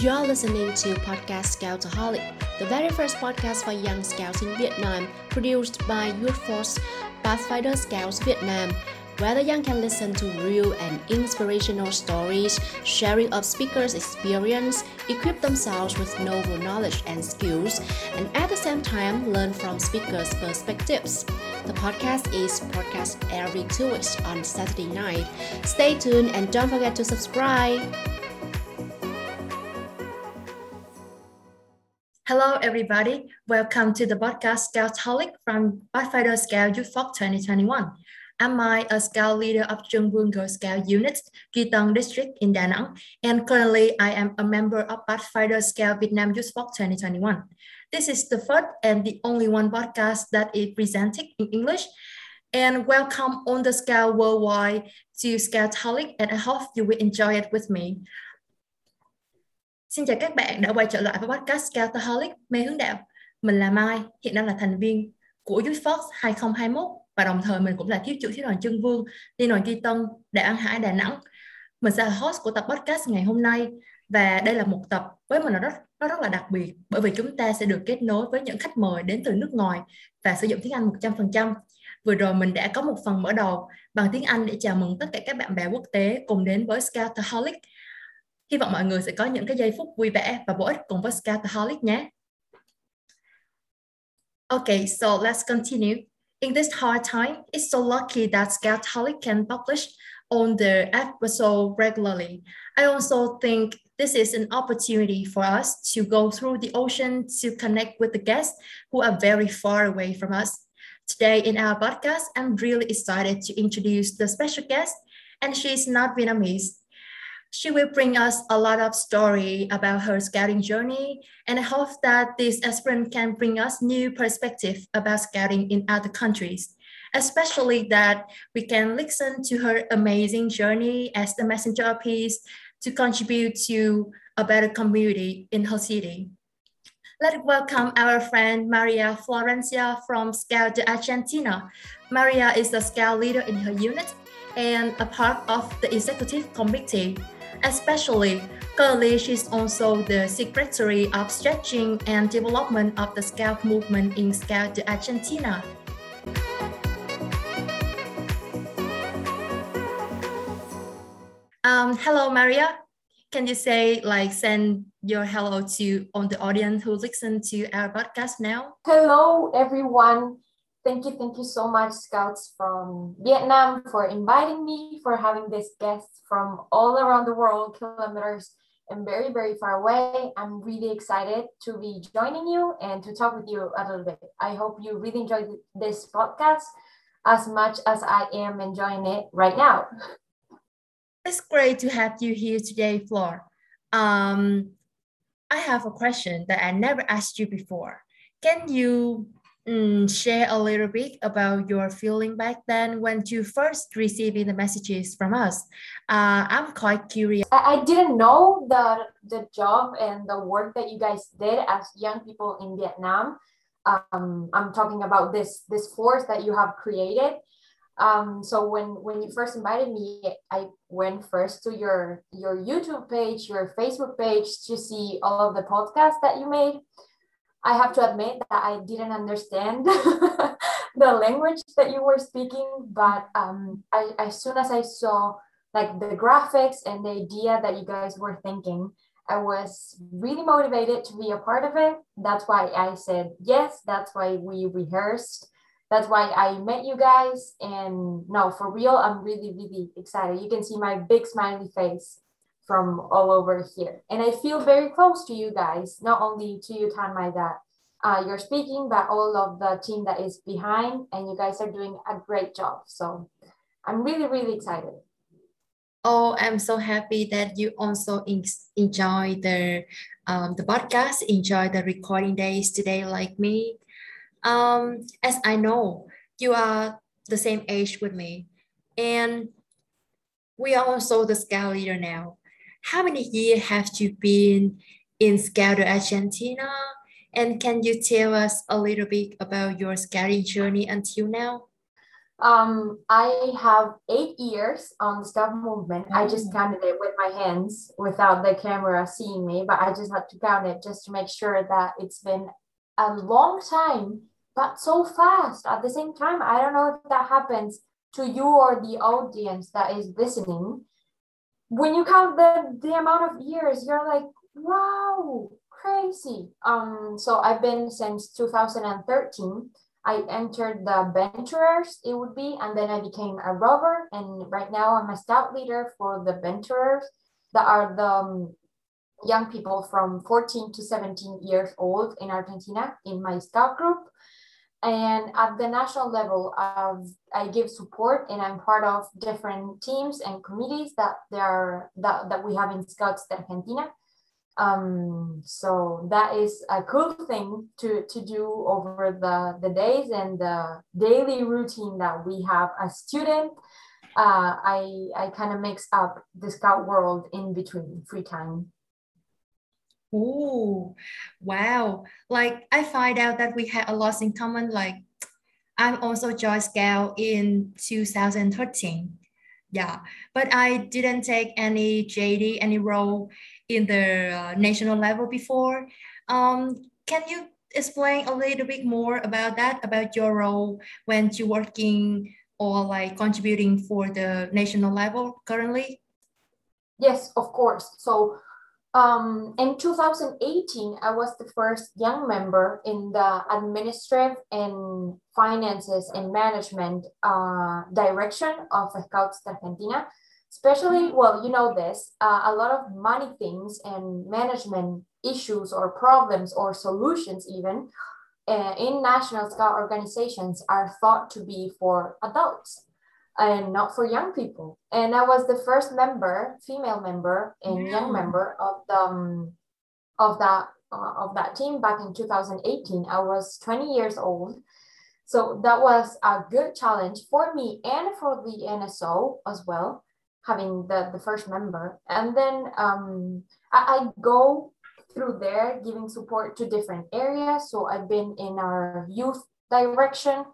You're listening to Podcast Scoutaholic, the very first podcast for young scouts in Vietnam, produced by Youth Force Pathfinder Scouts Vietnam, where the young can listen to real and inspirational stories, sharing of speakers' experience, equip themselves with novel knowledge and skills, and at the same time learn from speakers' perspectives. The podcast is podcast every two weeks on Saturday night. Stay tuned and don't forget to subscribe. Hello, everybody. Welcome to the podcast Scoutaholic from Pathfinder Scout Youth Force 2021. I'm Mai, a Scout leader of Buôn Girl Scout Unit, Tân District in Da Nang, and currently I am a member of Pathfinder Scout Vietnam Youth Force 2021. This is the first and the only one podcast that is presented in English. And welcome on the Scout worldwide to Scoutaholic, and I hope you will enjoy it with me. Xin chào các bạn đã quay trở lại với podcast Scoutaholic mê hướng đạo. Mình là Mai, hiện đang là thành viên của Youth Fox 2021 và đồng thời mình cũng là thiếu chủ thiếu đoàn Trưng Vương, liên đoàn Kỳ Tân, Đại An Hải, Đà Nẵng. Mình sẽ là host của tập podcast ngày hôm nay và đây là một tập với mình là rất nó rất là đặc biệt bởi vì chúng ta sẽ được kết nối với những khách mời đến từ nước ngoài và sử dụng tiếng Anh 100%. Vừa rồi mình đã có một phần mở đầu bằng tiếng Anh để chào mừng tất cả các bạn bè quốc tế cùng đến với Scoutaholic Hy vọng mọi người sẽ có những cái giây phút vui vẻ và bổ ích cùng với Scoutaholic nhé. Okay, so let's continue. In this hard time, it's so lucky that Scoutaholic can publish on the episode regularly. I also think this is an opportunity for us to go through the ocean to connect with the guests who are very far away from us. Today in our podcast, I'm really excited to introduce the special guest, and she's not Vietnamese. She will bring us a lot of story about her scouting journey, and I hope that this aspirant can bring us new perspective about scouting in other countries, especially that we can listen to her amazing journey as the messenger of peace to contribute to a better community in her city. Let's welcome our friend Maria Florencia from Scout Argentina. Maria is the scout leader in her unit and a part of the executive committee Especially, currently she's also the Secretary of Strengthening and Development of the Scout Movement in Scout Argentina. Um, hello, Maria. Can you say like send your hello to on the audience who listen to our podcast now? Hello, everyone. Thank you, thank you so much, Scouts from Vietnam, for inviting me, for having this guests from all around the world, kilometers and very, very far away. I'm really excited to be joining you and to talk with you a little bit. I hope you really enjoyed this podcast as much as I am enjoying it right now. It's great to have you here today, Flor. Um, I have a question that I never asked you before. Can you mm, share a little bit about your feeling back then when you first receiving the messages from us. Uh, I'm quite curious. I, I didn't know the the job and the work that you guys did as young people in Vietnam. Um, I'm talking about this this force that you have created. Um, so when when you first invited me, I went first to your your YouTube page, your Facebook page to see all of the podcasts that you made. I have to admit that I didn't understand the language that you were speaking, but um, I, as soon as I saw like the graphics and the idea that you guys were thinking, I was really motivated to be a part of it. That's why I said yes. That's why we rehearsed. That's why I met you guys. And no, for real, I'm really, really excited. You can see my big smiley face from all over here. And I feel very close to you guys, not only to you, Tanmai, that uh, you're speaking, but all of the team that is behind, and you guys are doing a great job. So I'm really, really excited. Oh, I'm so happy that you also enjoy the um, the podcast, enjoy the recording days today, like me. Um, as I know, you are the same age with me, and we are also the scout leader now how many years have you been in Scout Argentina? And can you tell us a little bit about your scouting journey until now? Um, I have eight years on the Scout movement. I just mm. counted it with my hands without the camera seeing me, but I just had to count it just to make sure that it's been a long time, but so fast. At the same time, I don't know if that happens to you or the audience that is listening. When you count the, the amount of years, you're like, wow, crazy. Um, so I've been since 2013 I entered the venturers, it would be, and then I became a rover. And right now I'm a scout leader for the venturers that are the um, young people from 14 to 17 years old in Argentina in my scout group. And at the national level, I've, I give support and I'm part of different teams and committees that there are, that, that we have in Scouts de Argentina. Um, so that is a cool thing to, to do over the, the days and the daily routine that we have as student. Uh, I, I kind of mix up the scout world in between free time. Oh, wow. Like I find out that we had a lot in common. Like I'm also Joy Scout in 2013. Yeah, but I didn't take any JD, any role in the uh, national level before. Um, can you explain a little bit more about that, about your role when you're working or like contributing for the national level currently? Yes, of course. So um, in 2018, I was the first young member in the administrative and finances and management uh, direction of Scouts Argentina. Especially well you know this uh, a lot of money things and management issues or problems or solutions even uh, in national scout organizations are thought to be for adults and not for young people and i was the first member female member and yeah. young member of the um, of that uh, of that team back in 2018 i was 20 years old so that was a good challenge for me and for the nso as well having the, the first member. And then um, I, I go through there giving support to different areas. So I've been in our youth direction,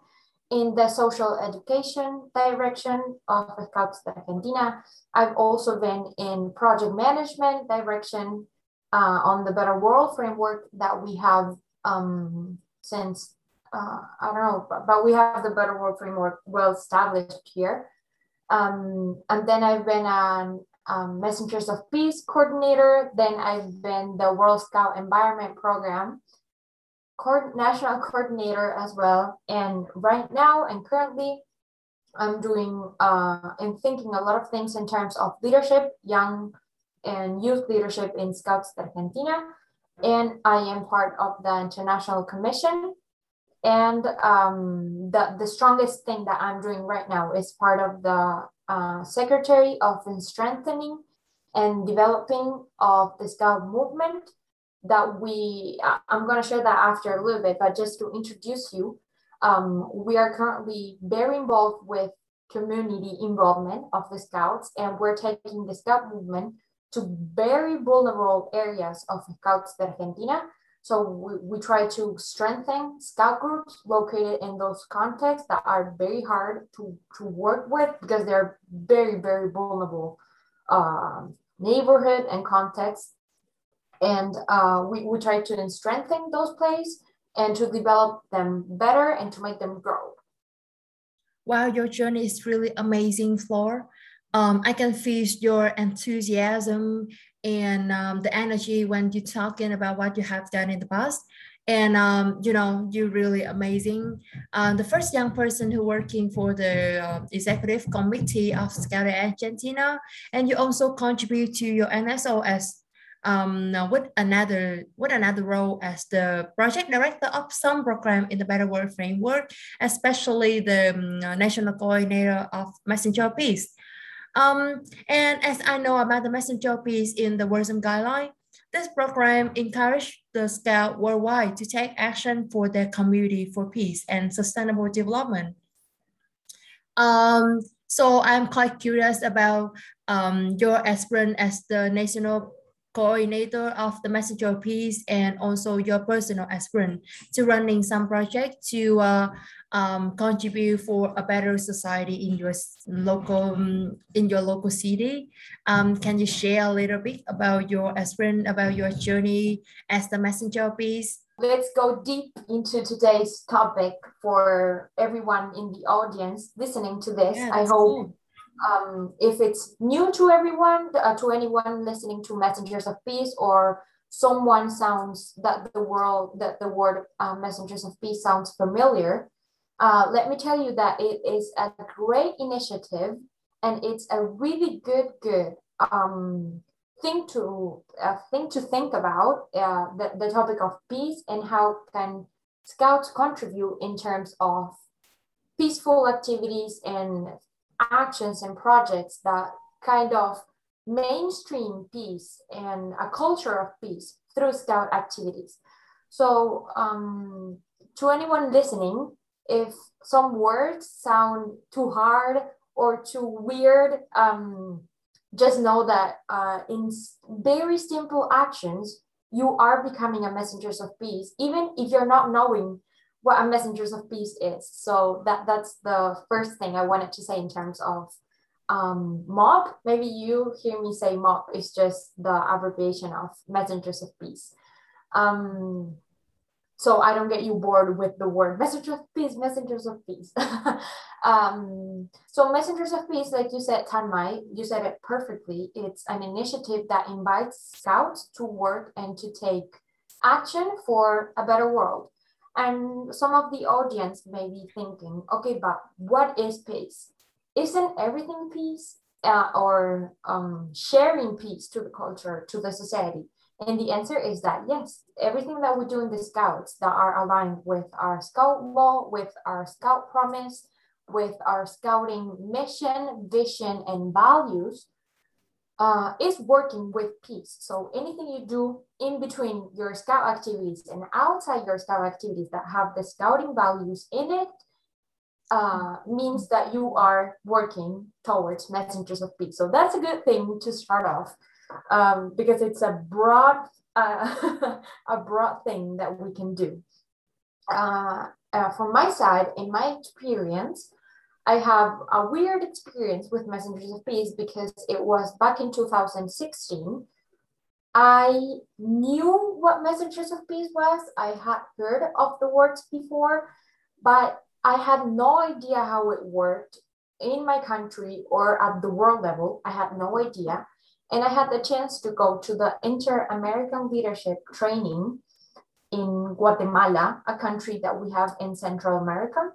in the social education direction of Scouts de Argentina. I've also been in project management direction uh, on the Better World framework that we have um, since, uh, I don't know, but, but we have the Better World framework well established here. Um, and then I've been an um, Messengers of Peace coordinator. Then I've been the World Scout Environment Program national coordinator as well. And right now and currently, I'm doing uh, and thinking a lot of things in terms of leadership, young and youth leadership in Scouts Argentina. And I am part of the International Commission and um, the, the strongest thing that I'm doing right now is part of the uh, Secretary of Strengthening and Developing of the Scout Movement that we, I'm going to share that after a little bit, but just to introduce you, um, we are currently very involved with community involvement of the Scouts, and we're taking the Scout movement to very vulnerable areas of Scouts de Argentina so we, we try to strengthen scout groups located in those contexts that are very hard to, to work with because they're very, very vulnerable uh, neighborhood and context. And uh, we, we try to strengthen those plays and to develop them better and to make them grow. Wow, your journey is really amazing, Flor. Um, I can feel your enthusiasm and um, the energy when you're talking about what you have done in the past and um, you know you're really amazing uh, the first young person who working for the uh, executive committee of scout argentina and you also contribute to your nso as um, with another with another role as the project director of some program in the Better World framework, especially the um, national coordinator of Messenger Peace. Um, and as I know about the messenger peace in the World Guideline, this program encouraged the Scout worldwide to take action for their community for peace and sustainable development. Um, so I'm quite curious about um, your experience as the national coordinator of the Messenger of Peace and also your personal experience to running some project to uh, um, contribute for a better society in your local in your local city. Um, can you share a little bit about your experience, about your journey as the Messenger of Peace? Let's go deep into today's topic for everyone in the audience listening to this. Yeah, I hope cool um, if it's new to everyone, uh, to anyone listening to Messengers of Peace, or someone sounds that the world that the word uh, Messengers of Peace sounds familiar, uh, let me tell you that it is a great initiative, and it's a really good good um, thing to thing to think about uh, the, the topic of peace and how can scouts contribute in terms of peaceful activities and actions and projects that kind of mainstream peace and a culture of peace through scout activities. So um, to anyone listening, if some words sound too hard or too weird, um, just know that uh, in very simple actions, you are becoming a messengers of peace, even if you're not knowing what a messengers of peace is. So that that's the first thing I wanted to say in terms of um, mob. Maybe you hear me say mob is just the abbreviation of messengers of peace. Um, so I don't get you bored with the word messengers of peace, messengers of peace. um, so messengers of peace, like you said, Tan Mai, you said it perfectly. It's an initiative that invites scouts to work and to take action for a better world. And some of the audience may be thinking, okay, but what is peace? Isn't everything peace uh, or um, sharing peace to the culture, to the society? And the answer is that yes, everything that we do in the scouts that are aligned with our scout law, with our scout promise, with our scouting mission, vision, and values uh, is working with peace. So anything you do in between your scout activities and outside your scout activities that have the scouting values in it uh, means that you are working towards messengers of peace. So that's a good thing to start off um, because it's a broad uh, a broad thing that we can do. Uh, uh from my side, in my experience, I have a weird experience with Messengers of Peace because it was back in 2016. I knew what Messengers of Peace was. I had heard of the words before, but I had no idea how it worked in my country or at the world level. I had no idea. And I had the chance to go to the Inter American Leadership Training in Guatemala, a country that we have in Central America.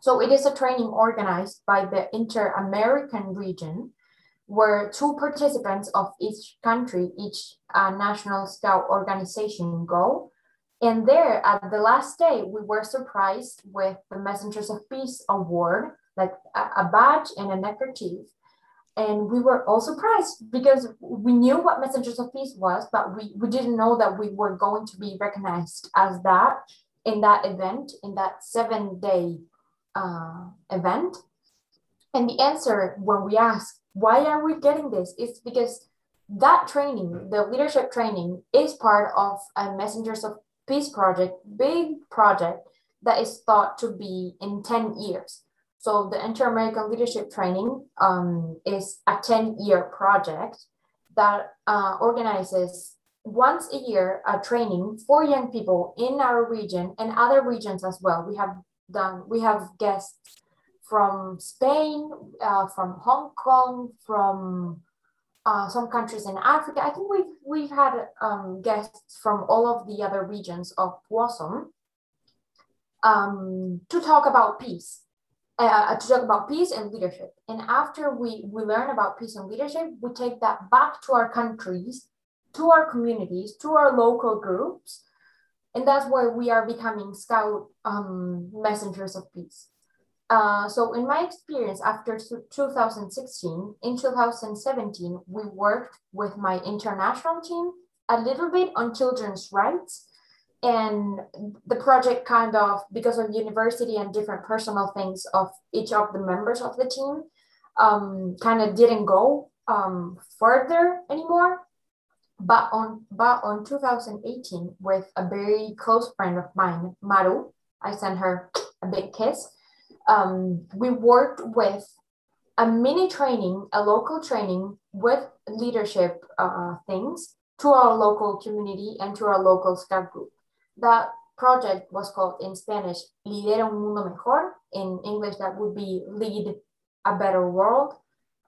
So it is a training organized by the Inter-American region where two participants of each country, each uh, national scout organization go. And there at the last day, we were surprised with the Messengers of Peace Award, like a, a badge and a neckerchief. And we were all surprised because we knew what Messengers of Peace was, but we, we didn't know that we were going to be recognized as that in that event, in that seven day uh, event? And the answer when we ask, why are we getting this? It's because that training, the leadership training, is part of a Messengers of Peace project, big project that is thought to be in 10 years. So the Inter-American Leadership Training um, is a 10-year project that uh, organizes once a year a training for young people in our region and other regions as well. We have done. We have guests from Spain, uh, from Hong Kong, from uh, some countries in Africa. I think we've we've had um, guests from all of the other regions of WOSM um, to talk about peace, uh, to talk about peace and leadership. And after we we learn about peace and leadership, we take that back to our countries, to our communities, to our local groups, and that's why we are becoming scout um, messengers of peace. Uh, so in my experience after 2016, in 2017, we worked with my international team a little bit on children's rights. And the project kind of, because of university and different personal things of each of the members of the team, um, kind of didn't go um, further anymore. But on but on 2018 with a very close friend of mine maru i sent her a big kiss. Um, we worked with a mini training a local training with leadership uh, things to our local community and to our local scout group. That project was called in spanish lidera un mundo mejor in english that would be lead a better world.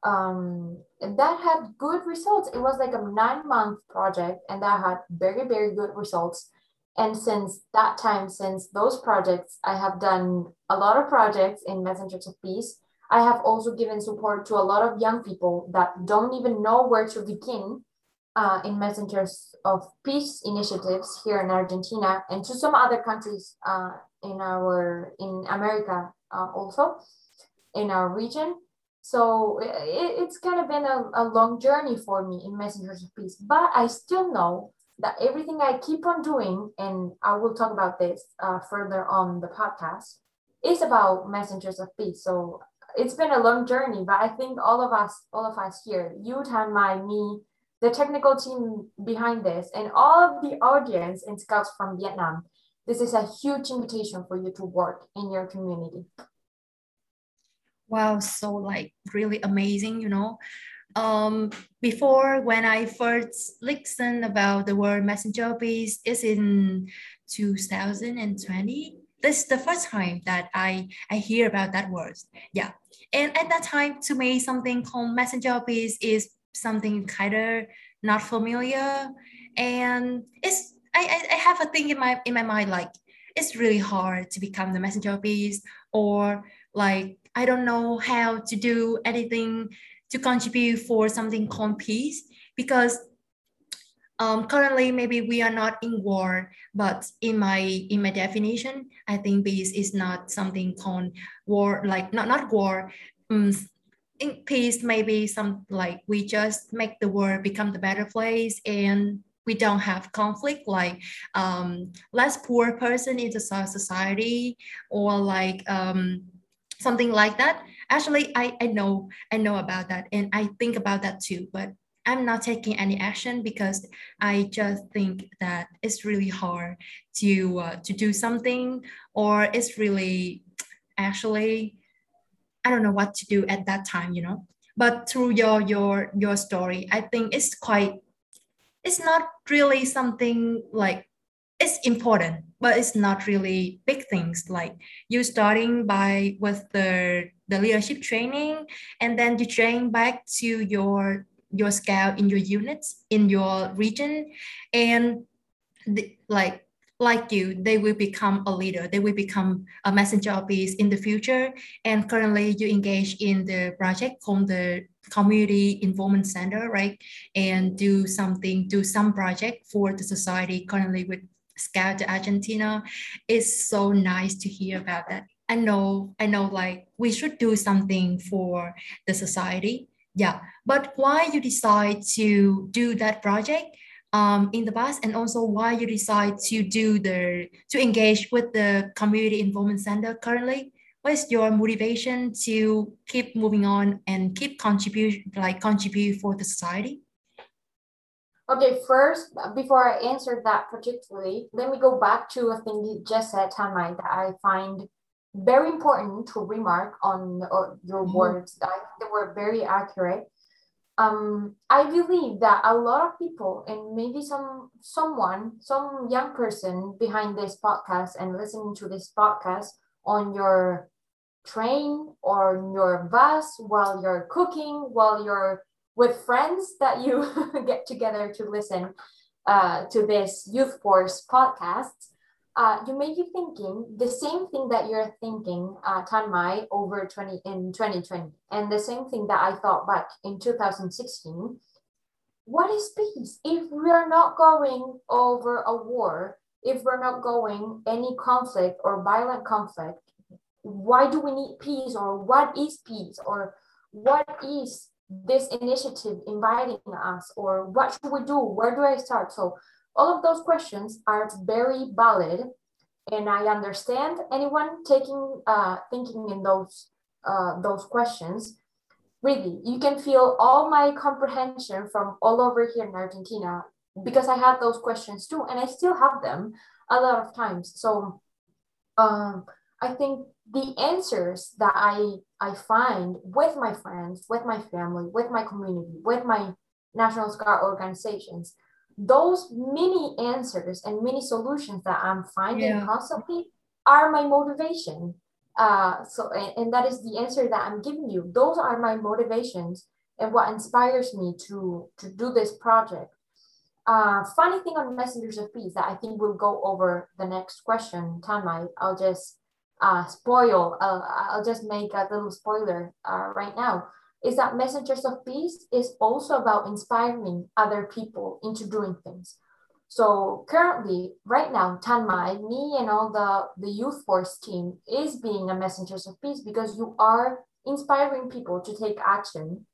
Um, that had good results. It was like a nine month project, and that had very, very good results. And since that time, since those projects, I have done a lot of projects in Messengers of Peace. I have also given support to a lot of young people that don't even know where to begin uh, in Messengers of Peace initiatives here in Argentina and to some other countries uh, in our in America uh, also in our region. So it, it's kind of been a, a long journey for me in Messengers of Peace, but I still know that everything I keep on doing, and I will talk about this uh, further on the podcast, is about Messengers of Peace. So it's been a long journey, but I think all of us, all of us here, you, Tanmai, me, the technical team behind this, and all of the audience and scouts from Vietnam, this is a huge invitation for you to work in your community wow so like really amazing you know? Um before when i first listened about the word messenger peace is in 2020 this is the first time that i i hear about that word. Yeah. And at that time to me something called messenger peace is something kind of not familiar. And it's I, I have a thing in my in my mind like it's really hard to become the messenger peace or like I don't know how to do anything to contribute for something called peace because um, currently maybe we are not in war, but in my in my definition, I think peace is not something called war, like not not war. Um, in peace, maybe some like we just make the world become the better place and we don't have conflict like um, less poor person in the society or like um, something like that. Actually I, I know i know about that and i think about that too but i'm not taking any action because i just think that it's really hard to uh, to do something or it's really actually i don't know what to do at that time you know? But through your your your story i think it's quite it's not really something like it's important, but it's not really big things. Like you starting by with the the leadership training and then you train back to your your scout in your units in your region. And the, like like you they will become a leader. They will become a messenger of peace in the future. And currently you engage in the project called the community involvement center right? And do something do some project for the society currently with Scouts de Argentina. It's so nice to hear about that. I know, I know, like we should do something for the society. Yeah, but why you decide to do that project um, in the past, and also why you decide to do the to engage with the community involvement center currently? What is your motivation to keep moving on and keep contribute like contribute for the society? Okay, first, before I answer that particularly, let me go back to a thing you just said, Tanmai, that I find very important to remark on your mm-hmm. words. I think they were very accurate. Um, I believe that a lot of people and maybe some someone, some young person behind this podcast and listening to this podcast on your train or your bus while you're cooking, while you're with friends that you get together to listen uh, to this Youth Force podcast, uh, you may be thinking the same thing that you're thinking, uh, Tanmai, over 20 in 2020, and the same thing that I thought back in 2016. What is peace? If we are not going over a war, if we're not going any conflict or violent conflict, why do we need peace? Or what is peace? Or what is this initiative inviting us or what should we do? Where do i start? So all of those questions are very valid and i understand anyone taking uh, thinking in those uh, those questions. Really you can feel all my comprehension from all over here in argentina because I had those questions too, and I still have them a lot of times. So um, I think the answers that I I find with my friends, with my family, with my community, with my National Scout organizations, those many answers and many solutions that I'm finding yeah. constantly are my motivation. Uh, so and, and that is the answer that I'm giving you. Those are my motivations and what inspires me to to do this project. Uh, funny thing on messengers of peace that I think we'll go over the next question, Tanmay. I'll just uh, spoil. Uh, I'll just make a little spoiler uh, right now. Is that messengers of peace is also about inspiring other people into doing things. So currently, right now, Tanmay, me and all the, the youth force team is being a messengers of peace because you are inspiring people to take action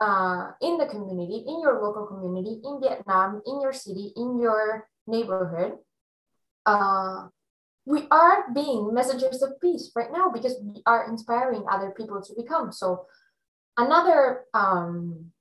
uh, in the community, in your local community, in Vietnam, in your city, in your neighborhood. Uh, we are being messengers of peace right now because we are inspiring other people to become. So another um,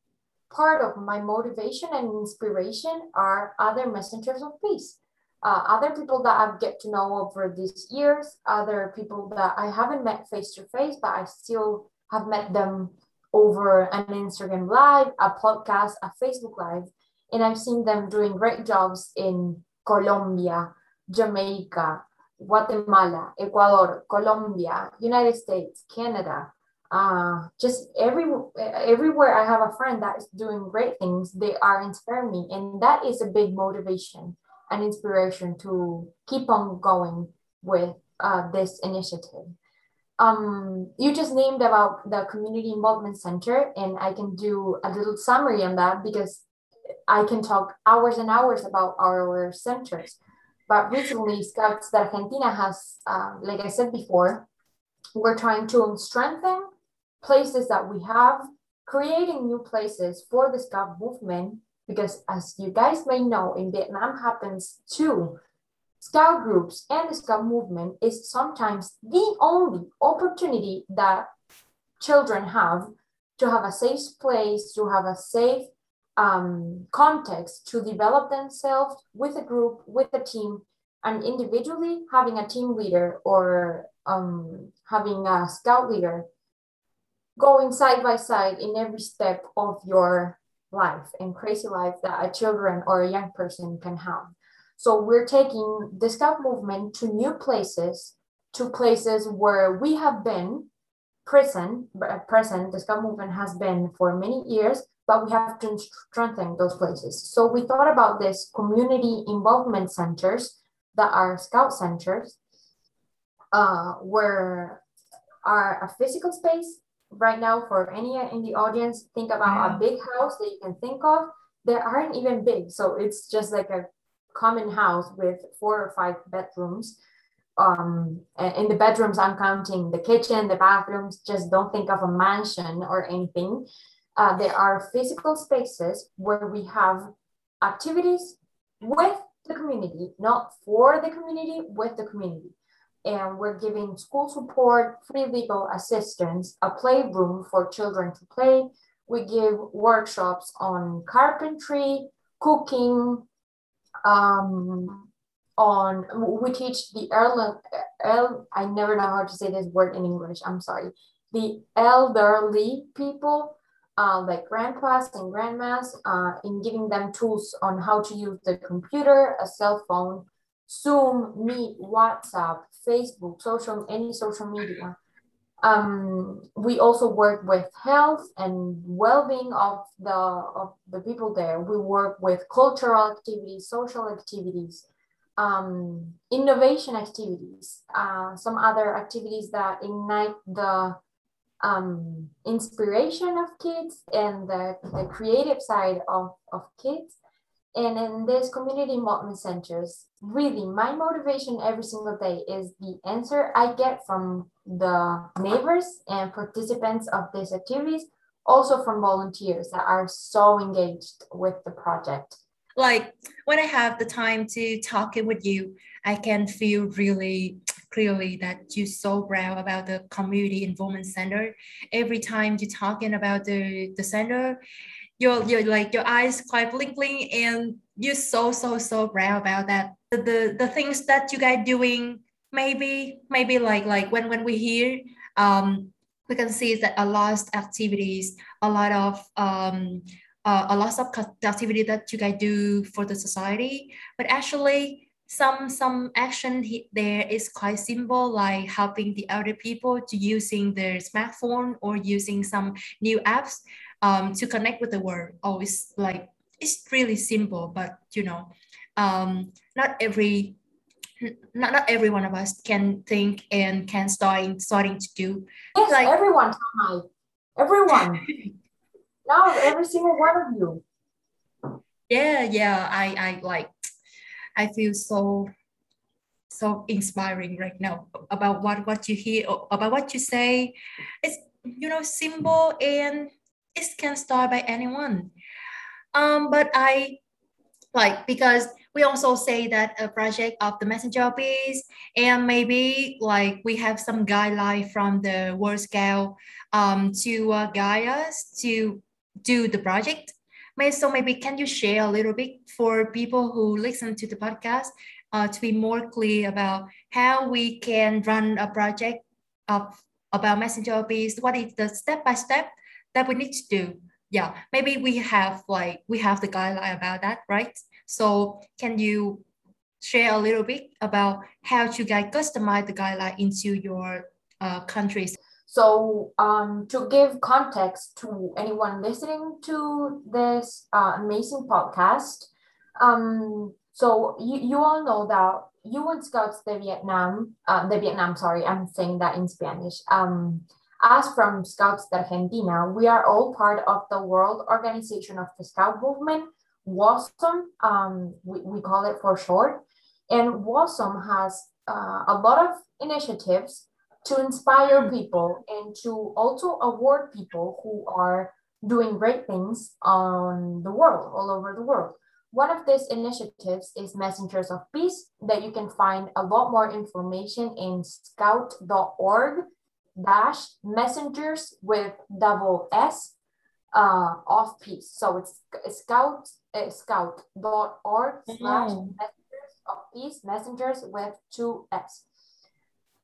part of my motivation and inspiration are other messengers of peace. Uh, other people that I've get to know over these years, other people that I haven't met face to face, but I still have met them over an Instagram live, a podcast, a Facebook live, and I've seen them doing great jobs in Colombia, Jamaica, Guatemala, Ecuador, Colombia, United States, Canada, uh, just every everywhere I have a friend that is doing great things, they are inspiring me, and that is a big motivation and inspiration to keep on going with uh, this initiative. Um, you just named about the community involvement center, and I can do a little summary on that because I can talk hours and hours about our centers. But recently, Scouts de Argentina has, uh, like I said before, we're trying to strengthen places that we have, creating new places for the Scout movement, because as you guys may know, in Vietnam happens too. Scout groups and the Scout movement is sometimes the only opportunity that children have to have a safe place, to have a safe um, context to develop themselves with a group, with a team, and individually having a team leader or um, having a scout leader going side by side in every step of your life and crazy life that a children or a young person can have. So we're taking the scout movement to new places, to places where we have been present, present, the scout movement has been for many years, but we have to strengthen those places. So we thought about this community involvement centers that are scout centers, uh, where are a physical space right now for any in the audience. Think about a big house that you can think of. They aren't even big so it's just like a common house with four or five bedrooms. Um in the bedrooms i'm counting the kitchen the bathrooms. Just don't think of a mansion or anything uh, there are physical spaces where we have activities with the community not for the community with the community and we're giving school support, free legal assistance, a playroom for children to play. We give workshops on carpentry, cooking, um, on we teach the early, el, I never know how to say this word in English. I'm sorry. The elderly people, uh, like grandpas and grandmas, uh, in giving them tools on how to use the computer, a cell phone, Zoom, Meet, WhatsApp, Facebook, social, any social media. Um, we also work with health and well-being of the of the people there. We work with cultural activities, social activities, um, innovation activities, uh, some other activities that ignite the um, inspiration of kids and the, the creative side of, of kids. And in this community centers, really my motivation every single day is the answer I get from the neighbors and participants of these activities, also from volunteers that are so engaged with the project. Like when I have the time to talk it with you, I can feel really clearly that you're so proud about the community involvement center. Every time you're talking about the, the center, your your like your eyes quite blinking and you're so so so proud about that the, the the things that you guys doing maybe maybe like like when when we hear um we can see that a lot of activities a lot of um uh, a lot of activity that you guys do for the society but actually some some action there is quite simple like helping the elder people to using their smartphone or using some new apps um, to connect with the world. Oh like it's really simple but you know um, not every not, not every one of us can think and can starting starting to do. Yes like everyone everyone. Now every single one of you. Yeah yeah i i like I feel so so inspiring right now about what what you hear about what you say. It's you know simple and it can start by anyone. Um, but I like because we also say that a project of the messenger peace and maybe like we have some guideline from the World scale um, to uh, guide us to do the project so maybe can you share a little bit for people who listen to the podcast uh, to be more clear about how we can run a project of about messenger peace? What is the step by step that we need to do? Yeah, maybe we have like we have the guideline about that, right? So can you share a little bit about how to guys customize the guideline into your uh, countries? So um, to give context to anyone listening to this uh, amazing podcast, um, so you, you all know that UN Scouts de Vietnam, uh, de Vietnam, sorry, I'm saying that in Spanish. Um, as from Scouts de Argentina, we are all part of the World Organization of the Scout Movement, WOSM, um, we, we call it for short. And WOSM has uh, a lot of initiatives to inspire people and to also award people who are doing great things on the world, all over the world. One of these initiatives is Messengers of Peace that you can find a lot more information in scout.org dash messengers with double S uh, of peace. So it's scout uh, scout.org slash messengers of peace, messengers with two S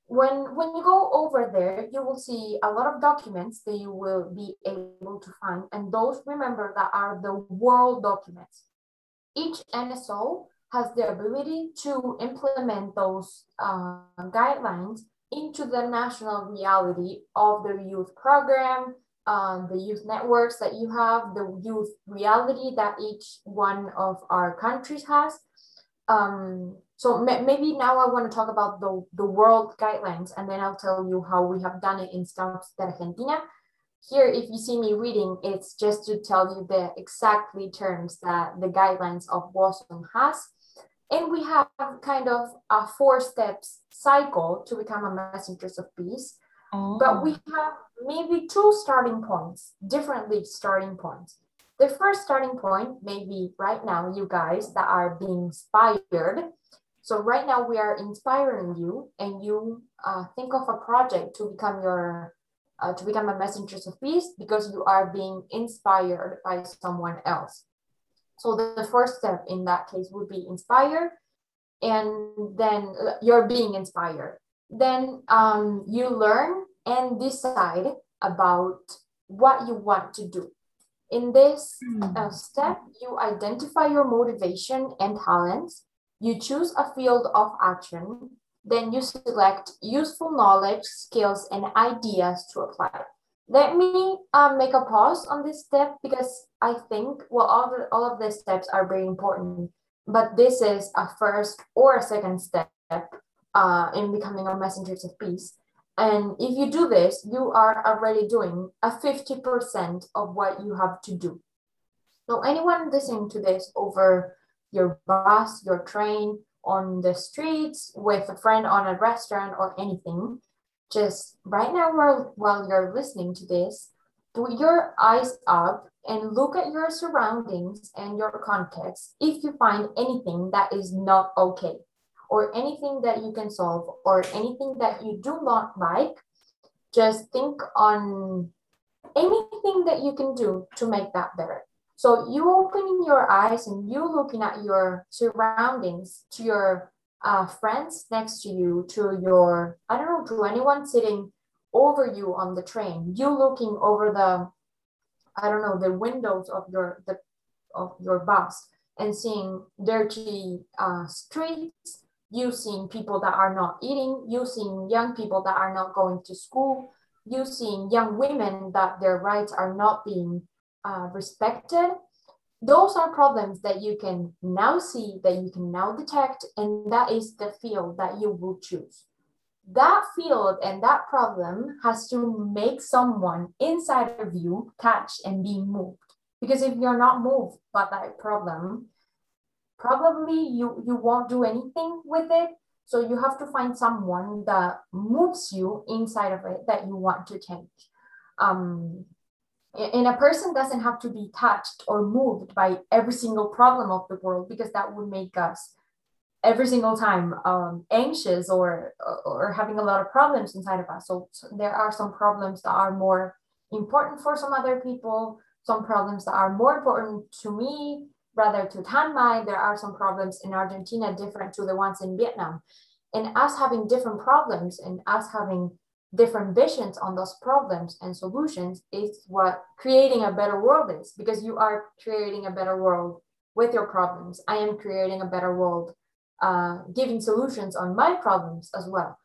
when when you go over there you will see a lot of documents that you will be able to find and those remember that are the world documents. Each nso has the ability to implement those uh, guidelines into the national reality of the youth program um, the youth networks that you have the youth reality that each one of our countries has. Um, so maybe now I want to talk about the, the world guidelines and then I'll tell you how we have done it in Scouts de Argentina. Here, if you see me reading, it's just to tell you the exactly terms that the guidelines of WOSM has. And we have kind of a four steps cycle to become a messengers of peace. Oh. But we have maybe two starting points, differently starting points. The first starting point may be right now, you guys that are being inspired so right now we are inspiring you and you uh, think of a project to become your, uh, to become a messenger of peace because you are being inspired by someone else. So the, the first step in that case would be inspire and then you're being inspired. Then um, you learn and decide about what you want to do. In this uh, step, you identify your motivation and talents you choose a field of action, then you select useful knowledge, skills, and ideas to apply. Let me um, make a pause on this step because I think, well, all, the, all of these steps are very important, but this is a first or a second step uh, in becoming a messenger of peace. And if you do this, you are already doing a 50% of what you have to do. So anyone listening to this over your bus, your train, on the streets, with a friend on a restaurant or anything, just right now while, while you're listening to this, put your eyes up and look at your surroundings and your context if you find anything that is not okay or anything that you can solve or anything that you do not like. Just think on anything that you can do to make that better So you opening your eyes and you looking at your surroundings, to your uh, friends next to you, to your, I don't know, to anyone sitting over you on the train, you looking over the, I don't know, the windows of your, the, of your bus and seeing dirty uh, streets, you seeing people that are not eating, you seeing young people that are not going to school, you seeing young women that their rights are not being uh, respected those are problems that you can now see that you can now detect and that is the field that you will choose. That field and that problem has to make someone inside of you touch and be moved. Because if you're not moved by that problem probably you you won't do anything with it. So you have to find someone that moves you inside of it that you want to change. Um, and a person doesn't have to be touched or moved by every single problem of the world because that would make us every single time um, anxious or or having a lot of problems inside of us. So, so, there are some problems that are more important for some other people some problems that are more important to me rather to Thanh Mai. There are some problems in argentina different to the ones in vietnam. And us having different problems and us having different visions on those problems and solutions is what creating a better world is because you are creating a better world with your problems. I am creating a better world, uh, giving solutions on my problems as well.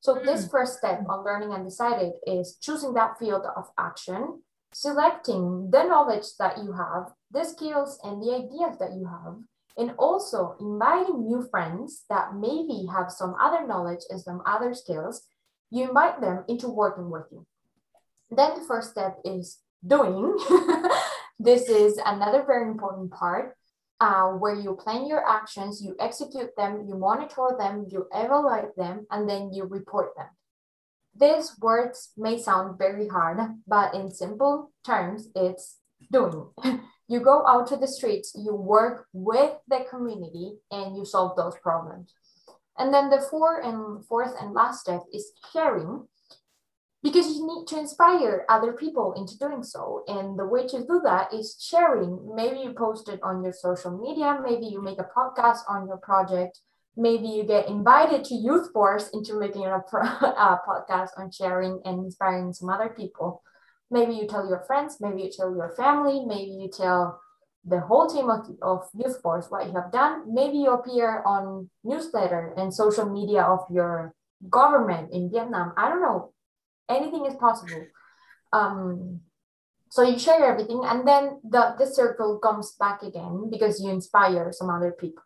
So, mm. this first step on learning undecided is choosing that field of action, selecting the knowledge that you have, the skills and the ideas that you have, and also inviting new friends that maybe have some other knowledge and some other skills you invite them into working with you. Then the first step is doing. this is another very important part uh, where you plan your actions, you execute them, you monitor them, you evaluate them, and then you report them. These words may sound very hard, but in simple terms, it's doing. you go out to the streets, you work with the community, and you solve those problems. And then the fourth and fourth and last step is sharing because you need to inspire other people into doing so. And the way to do that is sharing. Maybe you post it on your social media, maybe you make a podcast on your project, maybe you get invited to Youth Force into making a, pro- a podcast on sharing and inspiring some other people. Maybe you tell your friends, maybe you tell your family, maybe you tell the whole team of, of Youth Force, what you have done. Maybe you appear on newsletter and social media of your government in Vietnam. I don't know. Anything is possible. Um, so you share everything, and then the, the circle comes back again because you inspire some other people.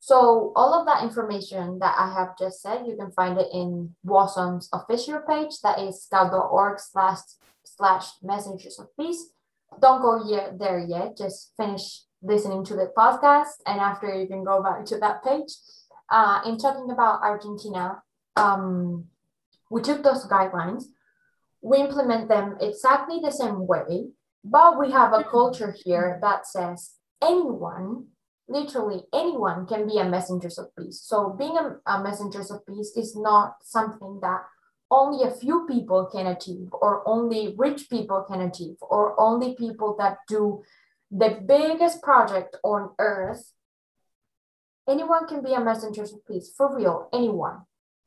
So all of that information that I have just said, you can find it in WOSM's official page, that is scout.org slash slash messengers of peace don't go yet there yet. Just finish listening to the podcast, and after you can go back to that page. Uh, in talking about Argentina, um, we took those guidelines, we implement them exactly the same way, but we have a culture here that says anyone, literally anyone, can be a messenger of peace. So being a, a messenger of peace is not something that only a few people can achieve, or only rich people can achieve, or only people that do the biggest project on earth. Anyone can be a messenger of peace, for real, anyone.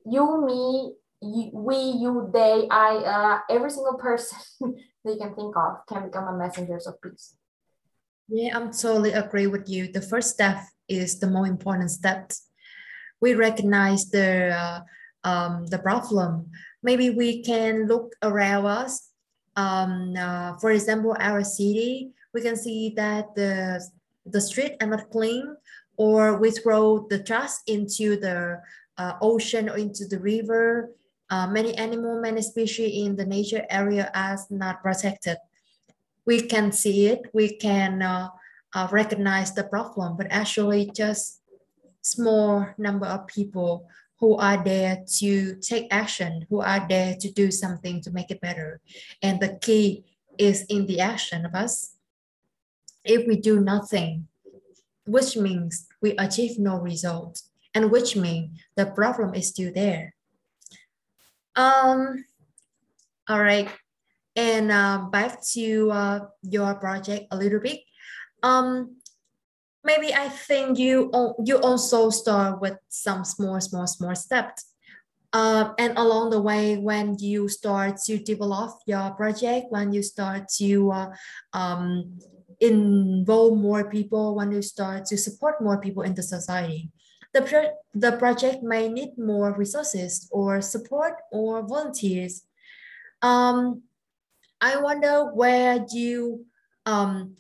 You, me, you, we, you, they, I, uh, every single person that you can think of can become a messenger of peace. Yeah, I'm totally agree with you. The first step is the more important step. We recognize the uh, um, the problem maybe we can look around us. Um, uh, for example, our city, we can see that the, the street are not clean or we throw the trash into the uh, ocean or into the river. Uh, many animal, many species in the nature area are not protected. We can see it, we can uh, uh, recognize the problem, but actually just small number of people who are there to take action, who are there to do something to make it better. And the key is in the action of us. If we do nothing, which means we achieve no result, and which means the problem is still there. Um, all right, and uh, back to uh, your project a little bit. Um, maybe I think you you also start with some small, small, small steps. Uh, and along the way, when you start to develop your project, when you start to uh, um, involve more people, when you start to support more people in the society, the, pro- the project may need more resources or support or volunteers. Um, I wonder where you um,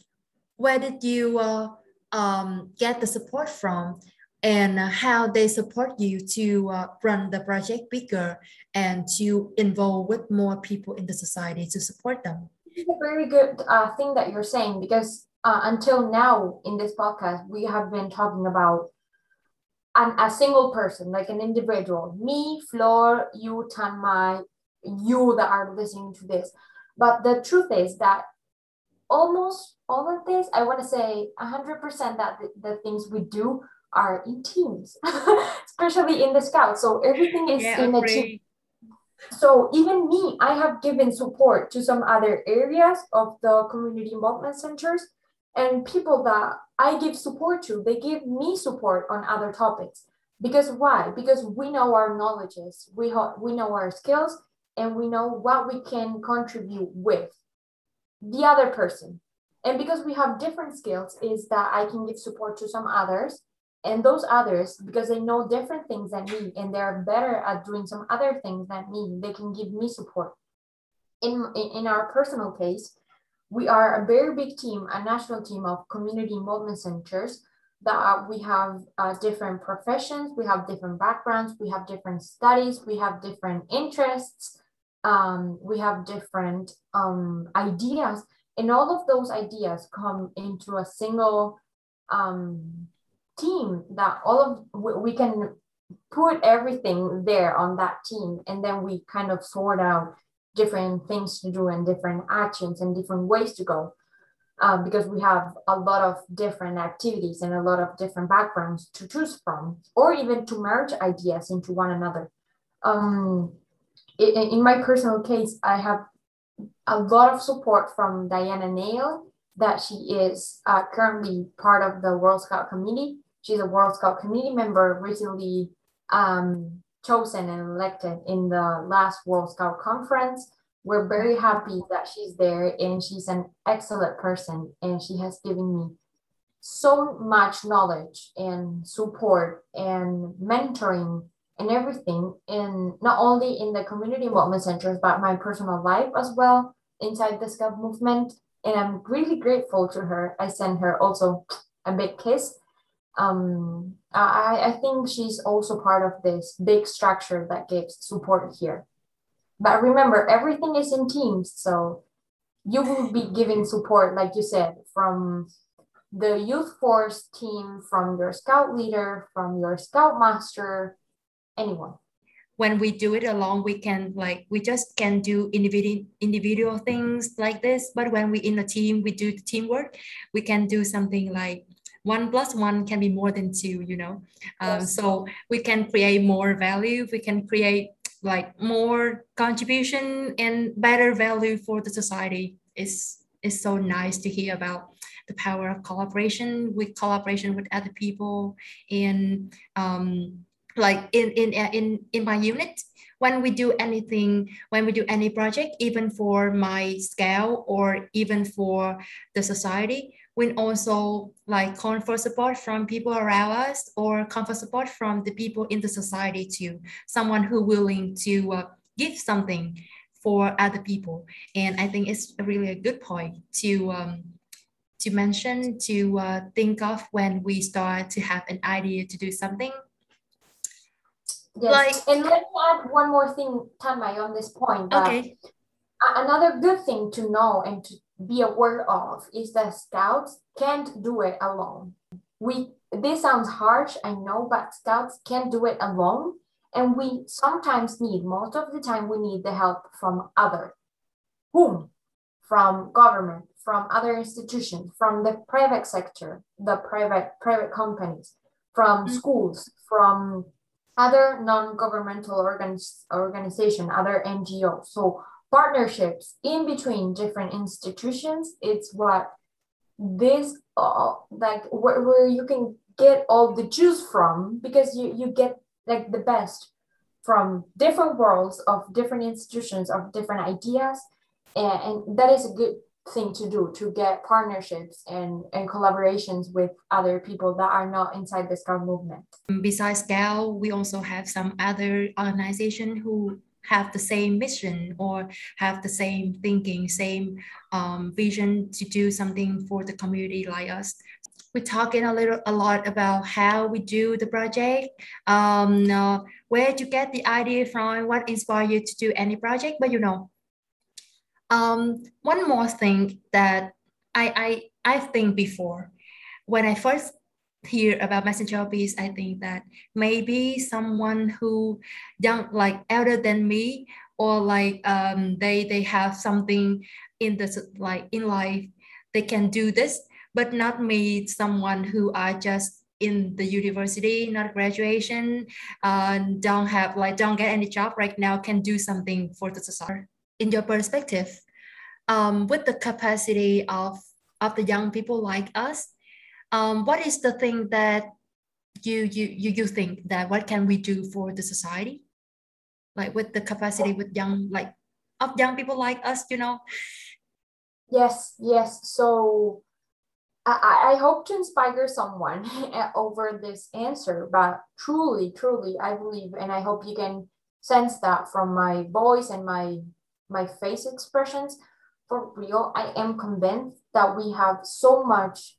where did you uh, um, get the support from and how they support you to uh, run the project bigger and to involve with more people in the society to support them. It's a very good uh, thing that you're saying because uh, until now in this podcast, we have been talking about an, a single person, like an individual, me, Flor, you, Tanmay, you that are listening to this. But the truth is that almost all of this, I want to say 100% that the, the things we do are in teams, especially in the scouts. So everything is yeah, in a team. So even me, I have given support to some other areas of the community involvement centers and people that I give support to, they give me support on other topics. Because why? Because we know our knowledges, we, ha- we know our skills, and we know what we can contribute with the other person. And because we have different skills, is that I can give support to some others and those others because they know different things than me and they're better at doing some other things than me they can give me support in, in, our personal case we are a very big team a national team of community involvement centers that we have uh, different professions we have different backgrounds we have different studies we have different interests um, we have different um, ideas and all of those ideas come into a single um, team that all of we can put everything there on that team and then we kind of sort out different things to do and different actions and different ways to go um, because we have a lot of different activities and a lot of different backgrounds to choose from or even to merge ideas into one another. Um, in, my personal case i have a lot of support from diana nail that she is uh, currently part of the world scout committee She's a World Scout committee member, recently um, chosen and elected in the last World Scout conference. We're very happy that she's there and she's an excellent person and she has given me so much knowledge and support and mentoring and everything in not only in the community involvement centers but my personal life as well inside the scout movement and i'm really grateful to her i send her also a big kiss um, I, I think she's also part of this big structure that gives support here. But remember, everything is in teams. So you will be giving support, like you said, from the youth force team, from your scout leader, from your scout master, anyone. When we do it alone, we can like we just can do individual individual things like this. But when we in a team, we do the teamwork. We can do something like one plus one can be more than two you know um, yes. so we can create more value we can create like more contribution and better value for the society is is so nice to hear about the power of collaboration with collaboration with other people and um, like in in in in my unit when we do anything when we do any project even for my scale or even for the society we also like for support from people around us or come for support from the people in the society too. Someone who willing to uh, give something for other people. And I think it's really a good point to um, to mention, to uh, think of when we start to have an idea to do something. Yes. Like, and let me add one more thing, Tanmay, on this point. okay. Another good thing to know and to be aware of is that scouts can't do it alone. We this sounds harsh, I know, but scouts can't do it alone. And we sometimes need, most of the time, we need the help from other. Whom? From government, from other institutions, from the private sector, the private private companies, from mm-hmm. schools, from other non-governmental organiz- organization, other NGOs. So partnerships in between different institutions it's what this uh, like where, where you can get all the juice from because you you get like the best from different worlds of different institutions of different ideas and, and that is a good thing to do to get partnerships and, and collaborations with other people that are not inside the scout movement. Besides scout we also have some other organization who have the same mission or have the same thinking same um, vision to do something for the community like us. We're talking a little a lot about how we do the project. Um uh, where to get the idea from what inspired you to do any project but you know um one more thing that i i i think before when i first hear about messenger peace i think that maybe someone who young like elder than me or like um they they have something in the like in life they can do this but not me, someone who are just in the university, not graduation, uh, don't have like don't get any job right now, can do something for the society. In your perspective, um, with the capacity of of the young people like us, um, what is the thing that you you you you think that what can we do for the society, like with the capacity with young like of young people like us, you know? Yes, yes. So I, I hope to inspire someone over this answer, but truly, truly, I believe, and I hope you can sense that from my voice and my my face expressions. For real, I am convinced that we have so much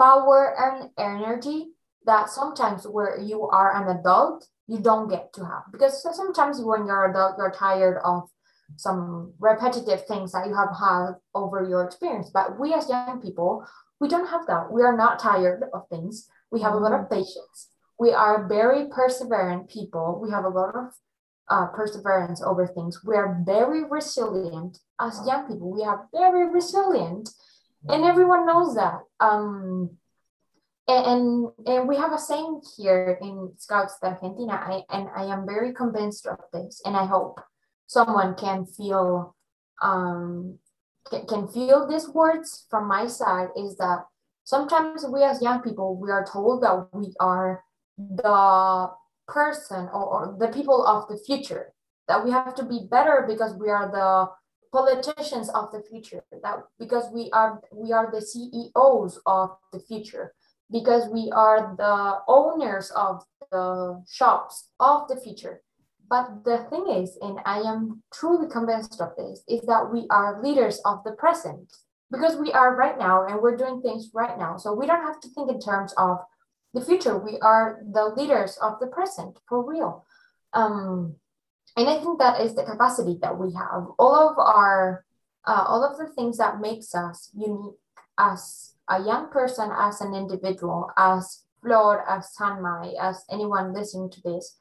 power and energy that sometimes where you are an adult, you don't get to have. Because sometimes when you're adult, you're tired of some repetitive things that you have had over your experience. But we as young people, we don't have that. We are not tired of things. We have a lot of mm-hmm. patience. We are very perseverant people. We have a lot of uh, perseverance over things. We are very resilient as young people. We are very resilient, and everyone knows that. Um, and, and, and we have a saying here in Scouts de Argentina, I, and I am very convinced of this, and I hope someone can feel um, can, can feel these words from my side is that sometimes we as young people we are told that we are the person or, or, the people of the future that we have to be better because we are the politicians of the future that because we are we are the ceos of the future because we are the owners of the shops of the future but the thing is, and I am truly convinced of this, is that we are leaders of the present because we are right now and we're doing things right now. So we don't have to think in terms of the future. We are the leaders of the present for real. Um, and I think that is the capacity that we have. All of our, uh, all of the things that makes us unique as a young person, as an individual, as Flor, as Sanmai, as anyone listening to this,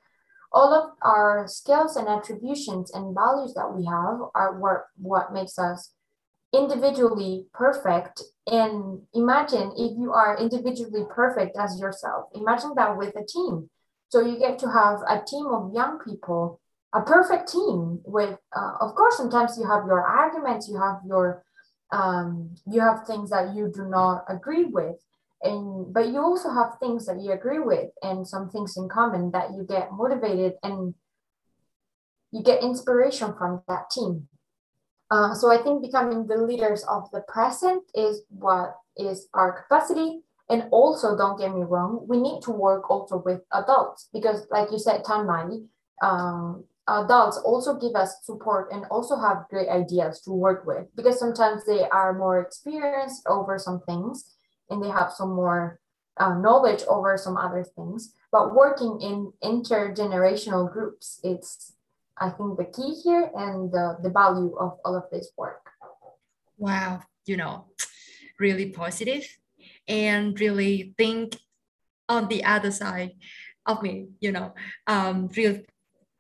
all of our skills and attributions and values that we have are what, what makes us individually perfect. And imagine if you are individually perfect as yourself. Imagine that with a team. So you get to have a team of young people a perfect team with uh, of course sometimes you have your arguments you have your um, you have things that you do not agree with. And but you also have things that you agree with and some things in common that you get motivated and you get inspiration from that team uh, so i think becoming the leaders of the present is what is our capacity and also don't get me wrong we need to work also with adults because like you said tanmai um, adults also give us support and also have great ideas to work with because sometimes they are more experienced over some things and they have some more uh, knowledge over some other things. But working in intergenerational groups, it's I think the key here and the, the value of all of this work. Wow, you know, really positive and really think on the other side of me, you know, um, real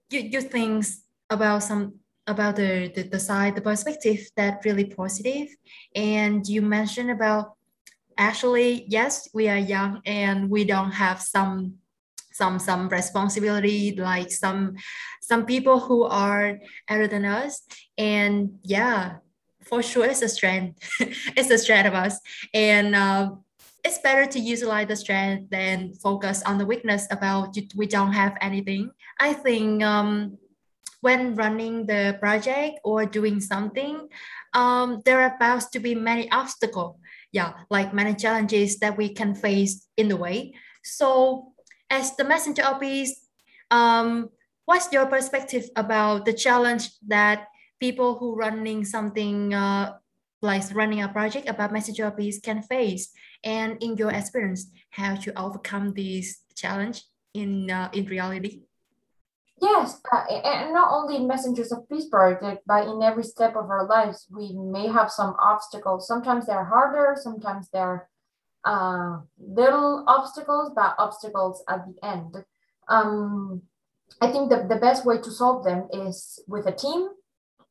you, you think about some about the, the, the side, the perspective that really positive. And you mentioned about actually yes we are young and we don't have some some some responsibility like some some people who are older than us and yeah for sure it's a strength it's a strength of us and uh, it's better to utilize the strength than focus on the weakness about we don't have anything. I think um, when running the project or doing something, um, there are about to be many obstacles. Yeah, like many challenges that we can face in the way. So as the messenger of peace, um, what's your perspective about the challenge that people who running something uh, like running a project about messenger of peace can face? And in your experience, how to overcome this challenge in, uh, in reality? Yes, uh, and not only in Messengers of Peace project, but in every step of our lives, we may have some obstacles. Sometimes they're harder, sometimes they're uh, little obstacles, but obstacles at the end. Um, I think the, the best way to solve them is with a team,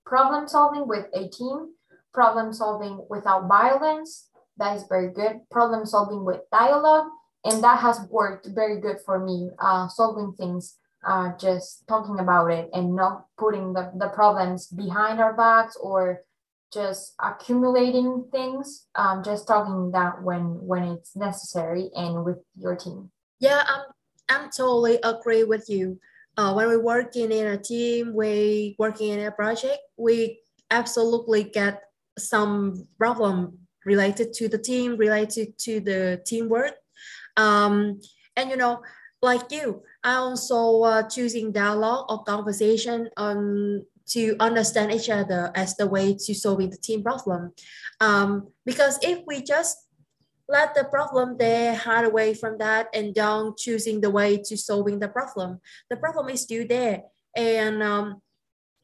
problem solving with a team, problem solving without violence. That is very good. Problem solving with dialogue. And that has worked very good for me, uh, solving things uh, just talking about it and not putting the, the problems behind our backs or just accumulating things um, just talking that when when it's necessary and with your team. Yeah i'm i'm totally agree with you. Uh, when we're working in a team we working in a project we absolutely get some problem related to the team related to the teamwork. Um, and you know like you I also uh, choosing dialogue or conversation um, to understand each other as the way to solving the team problem. Um, because if we just let the problem there, hide away from that, and don't choosing the way to solving the problem, the problem is still there, and um,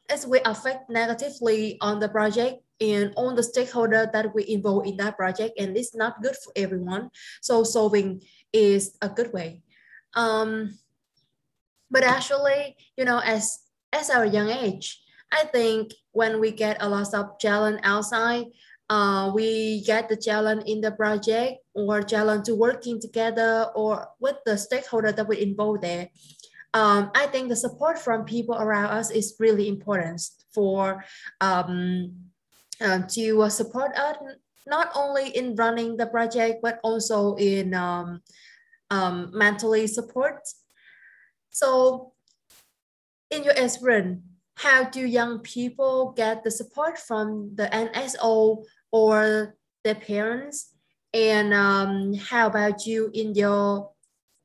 it will affect negatively on the project and on the stakeholder that we involve in that project, and it's not good for everyone. So solving is a good way. Um, but actually, you know, as as our young age, I think when we get a lot of challenge outside, uh, we get the challenge in the project or challenge to working together or with the stakeholder that we involve there. Um, I think the support from people around us is really important for um, uh, to uh, support us not only in running the project but also in um, um mentally support so in your experience, how do young people get the support from the NSO or their parents? And um, how about you in your,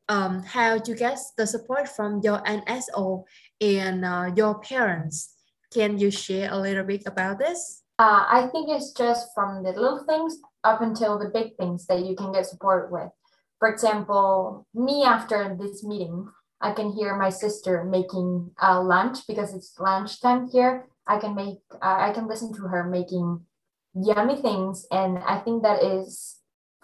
um, how to get the support from your NSO and uh, your parents? Can you share a little bit about this? Uh, I think it's just from the little things up until the big things that you can get support with. For example, me after this meeting, I can hear my sister making uh, lunch because it's lunchtime here. I can make, uh, I can listen to her making yummy things. And I think that is,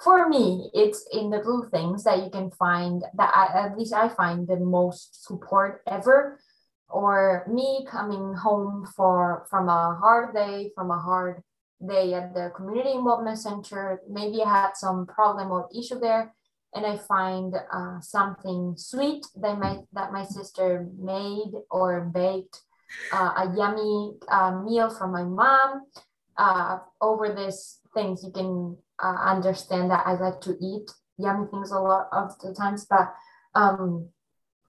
for me, it's in the little things that you can find that I, at least I find the most support ever. Or me coming home for from a hard day, from a hard day at the community involvement center. Maybe I had some problem or issue there and I find uh, something sweet that my that my sister made or baked, uh, a yummy uh, meal from my mom. Uh, over these things, you can uh, understand that I like to eat yummy things a lot of the times, but um,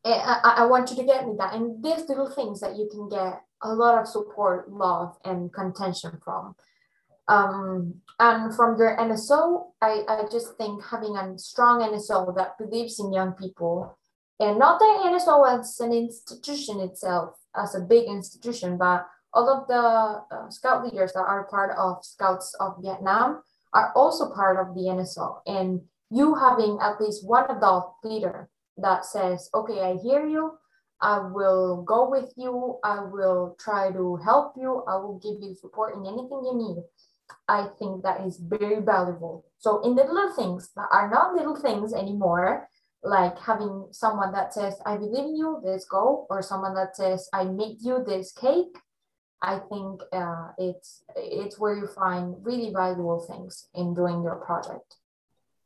eh, I, I want you to get me that. And these little things that you can get a lot of support, love, and contention from. Um, and from your NSO, I, I just think having a strong NSO that believes in young people, and not the NSO as an institution itself, as a big institution, but all of the uh, scout leaders that are part of Scouts of Vietnam are also part of the NSO. And you having at least one adult leader that says, okay, I hear you, I will go with you, I will try to help you, I will give you support in anything you need I think that is very valuable. So in the little things that are not little things anymore, like having someone that says, I believe in you, this go, or someone that says, I made you this cake, I think uh, it's it's where you find really valuable things in doing your project.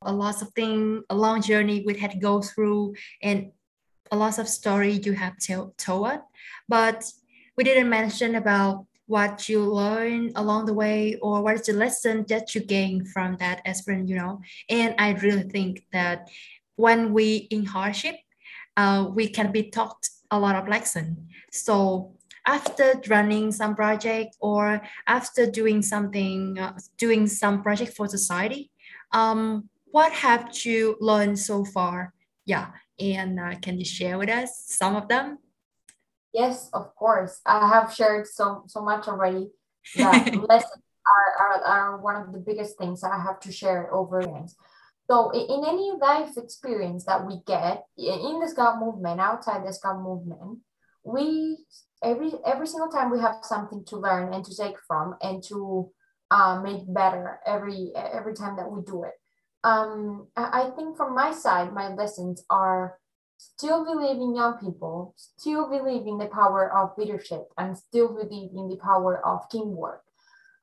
A lot of things, a long journey we had to go through, and a lot of story you have told, told, but we didn't mention about what you learn along the way or what is the lesson that you gain from that experience you know? And i really think that when we in hardship uh, we can be taught a lot of lesson. So after running some project or after doing something uh, doing some project for society um, what have you learned so far? Yeah and uh, can you share with us some of them Yes, of course. I have shared so so much already. That lessons are, are, are one of the biggest things I have to share over again. So in any life experience that we get in the Scout movement, outside the Scout movement, we every every single time we have something to learn and to take from and to uh, make better every every time that we do it. Um, I think from my side, my lessons are still believe in young people, still believe in the power of leadership, and still believe in the power of teamwork.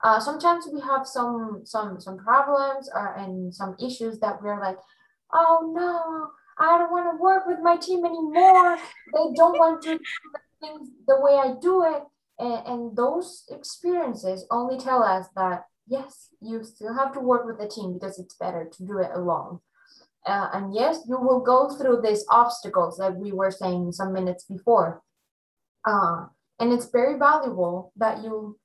Uh, sometimes we have some some some problems or, uh, and some issues that we're like, oh no, I don't want to work with my team anymore. They don't want to do things the way I do it. And, and those experiences only tell us that yes, you still have to work with the team because it's better to do it alone. Uh, and yes, you will go through these obstacles that we were saying some minutes before. Uh, and it's very valuable that you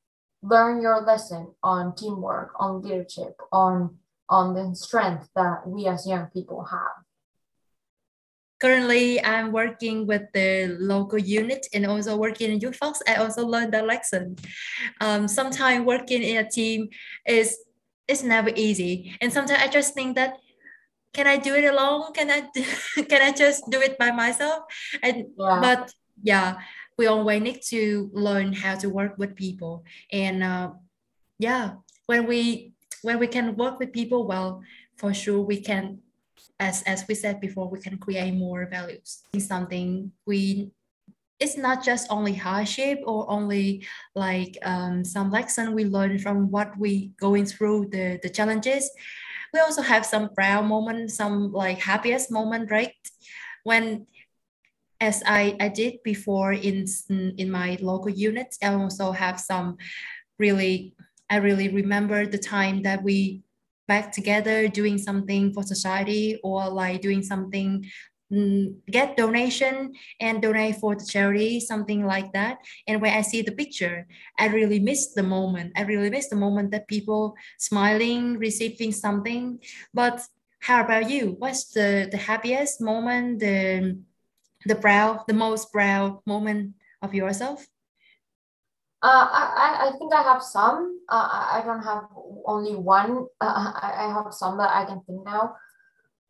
learn your lesson on teamwork, on leadership, on on the strength that we as young people have. Currently, I'm working with the local unit and also working in Youth Force. I also learned that lesson. Um, sometimes working in a team is is never easy, and sometimes I just think that can I do it alone? Can I do, can I just do it by myself? And yeah. but yeah, we always need to learn how to work with people. And uh, yeah, when we when we can work with people well, for sure we can, as as we said before, we can create more values. It's something we it's not just only hardship or only like um, some lesson we learn from what we going through the, the challenges we also have some proud moment, some like happiest moment, right? When as I, I did before in, in my local unit, I also have some really, I really remember the time that we back together doing something for society or like doing something get donation and donate for the charity, something like that. And when I see the picture, I really miss the moment. I really miss the moment that people smiling, receiving something. But how about you? What's the, the happiest moment, the, the proud, the most proud moment of yourself? Uh, I, I think I have some. Uh, I don't have only one. Uh, I, I have some that I can think now.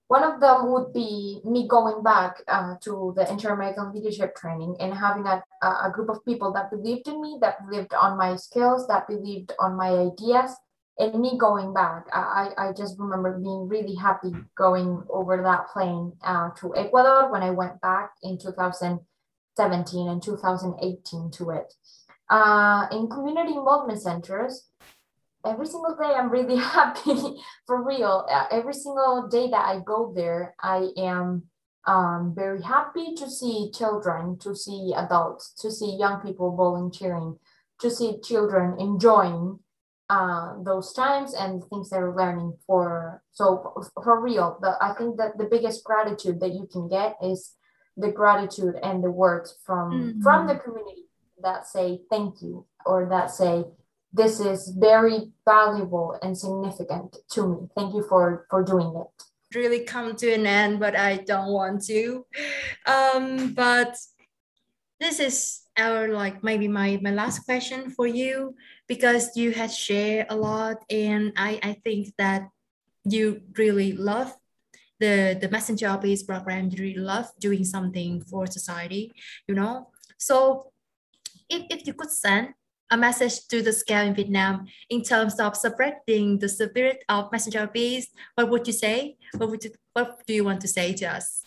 One of them would be me going back uh, to the Inter-American Leadership Training and having a, a group of people that believed in me, that believed on my skills, that believed on my ideas, and me going back. I, I just remember being really happy going over that plane uh, to Ecuador when I went back in 2017 and 2018 to it. Uh, in community involvement centers, every single day i'm really happy for real uh, every single day that i go there i am um, very happy to see children to see adults to see young people volunteering to see children enjoying uh, those times and things they're learning for so for real the, i think that the biggest gratitude that you can get is the gratitude and the words from mm-hmm. from the community that say thank you or that say this is very valuable and significant to me. Thank you for, for doing it. Really come to an end, but I don't want to. Um, but this is our like maybe my, my last question for you because you had shared a lot and I, I think that you really love the, the messenger peace program, you really love doing something for society, you know? So if, if you could send a message to the scale in Vietnam in terms of spreading the spirit of messenger peace? what would you say? What would you, what do you want to say to us?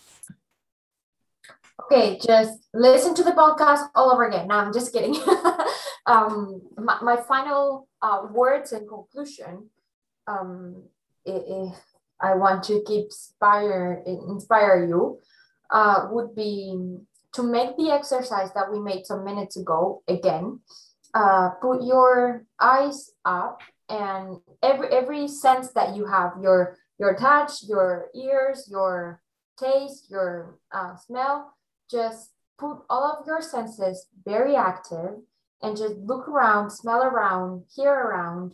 Okay, just listen to the podcast all over again. No, I'm just kidding. um, my, my final uh, words and conclusion, um, if I want to keep inspire inspire you, uh, would be to make the exercise that we made some minutes ago again uh, put your eyes up and every every sense that you have your your touch your ears your taste your uh, smell just put all of your senses very active and just look around smell around hear around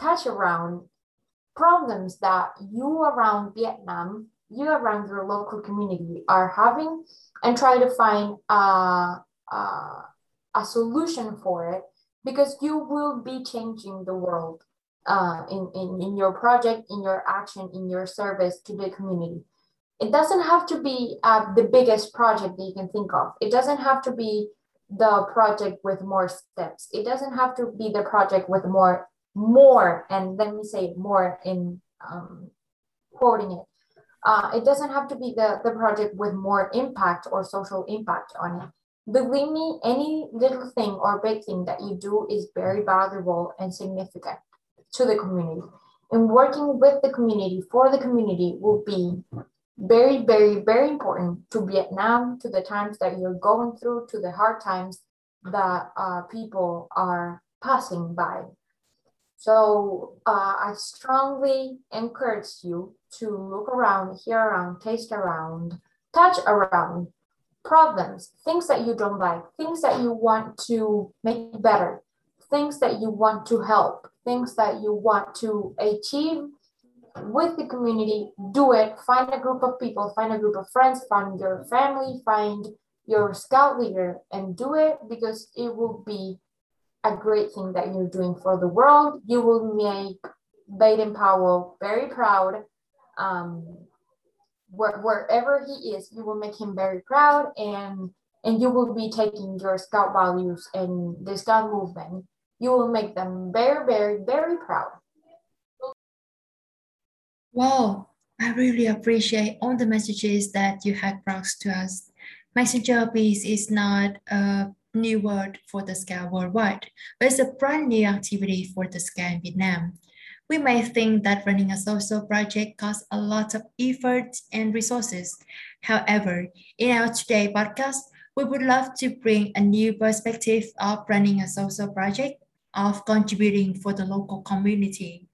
touch around problems that you around vietnam you around your local community are having and try to find a, a, a solution for it because you will be changing the world uh, in, in, in your project, in your action, in your service to the community. It doesn't have to be uh, the biggest project that you can think of. It doesn't have to be the project with more steps. It doesn't have to be the project with more, more, and let me say more in um, quoting it. Uh, it doesn't have to be the, the project with more impact or social impact on it. Believe me, any little thing or big thing that you do is very valuable and significant to the community. And working with the community for the community will be very, very, very important to Vietnam, to the times that you're going through, to the hard times that uh, people are passing by. So uh, I strongly encourage you to look around, hear around, taste around, touch around problems, things that you don't like, things that you want to make better, things that you want to help, things that you want to achieve with the community, do it. Find a group of people, find a group of friends, find your family, find your scout leader, and do it because it will be a great thing that you're doing for the world. You will make Baden Powell very proud. Um, where, wherever he is, you will make him very proud, and and you will be taking your scout values and the scout movement. You will make them very, very, very proud. Wow, I really appreciate all the messages that you have brought to us. Messenger peace is not a new word for the Scout worldwide, but it's a brand new activity for the Scout in Vietnam. We may think that running a social project costs a lot of effort and resources. However, in our today podcast, we would love to bring a new perspective of running a social project, of contributing for the local community.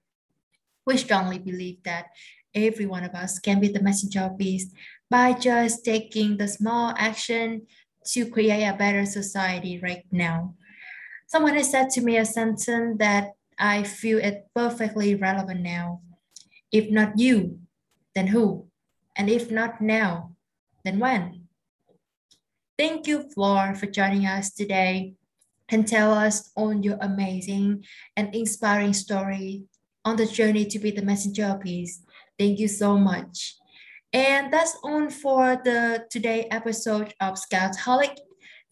We strongly believe that every one of us can be the messenger of peace by just taking the small action to create a better society right now. Someone has said to me a sentence that I feel it perfectly relevant now. If not you, then who? And if not now, then when? Thank you, Flor, for joining us today and tell us on your amazing and inspiring story on the journey to be the messenger of peace. Thank you so much. And that's all for the today episode of Scoutaholic.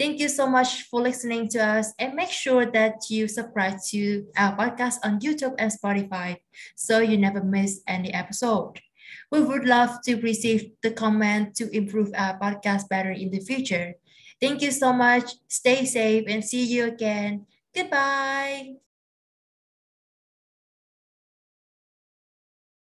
Thank you so much for listening to us and make sure that you subscribe to our podcast on YouTube and Spotify so you never miss any episode. We would love to receive the comment to improve our podcast better in the future. Thank you so much. Stay safe and see you again. Goodbye.